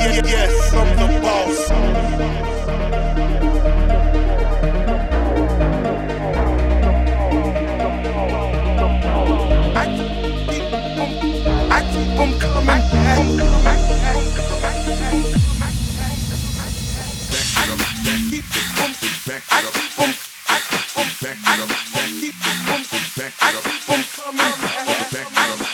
yes, I'm the boss. I'm. I keep on back it. I keep. I keep on coming back.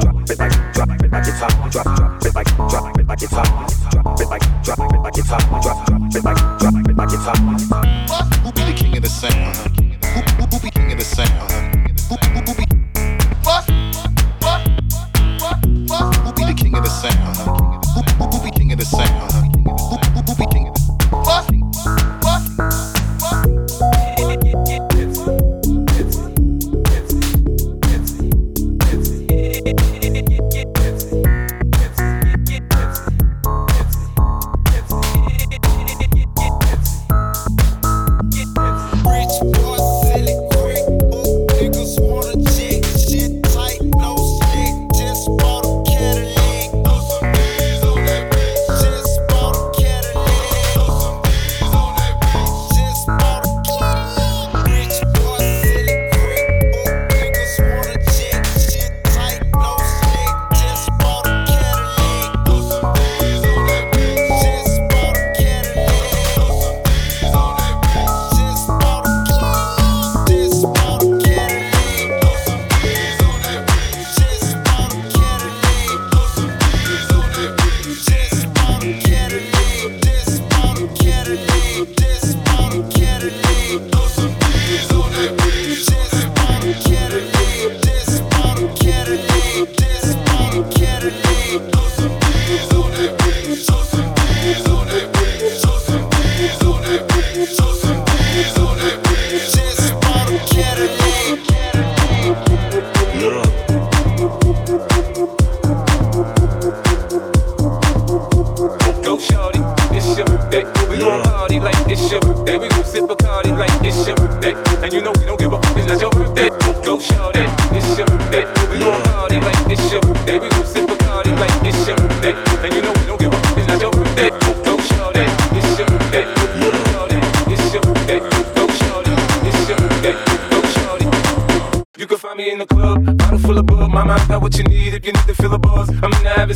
drop it like drop it like it's hot, drop it like drop it like it's hot, drop it like drop it like it's hot, drop it like drop it like it's hot. Who be the king of the sound?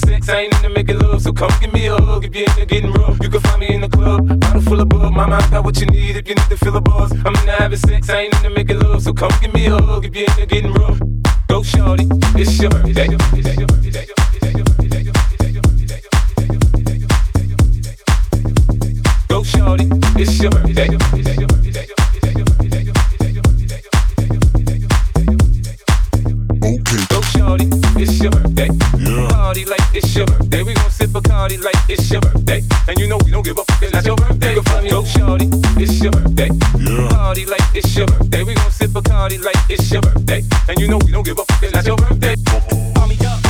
sex, I ain't into making love. So come give me a hug if you're into getting rough. You can find me in the club, bottle full of bug. Mama, I got what you need if you need to fill a buzz. I'm into having sex, I ain't into making love. So come give me a hug if you're into getting rough. Go shorty, it's your day. It's your day. Go shorty, it's your day. shorty, it's your birthday. Yeah. Party like it's your birthday. We gon' sip Bacardi like it's your birthday. And you know we don't give a fuck, it's not your birthday. Go shorty, it's your birthday. Yeah. Party like it's your birthday. We gon' sip Bacardi like it's your birthday. And you know we don't give a fuck, it's not your birthday. Call me up.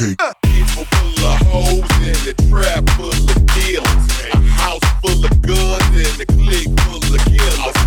cake. People full of hoes and a trap full of deals. A house full of guns and a clique full of killers.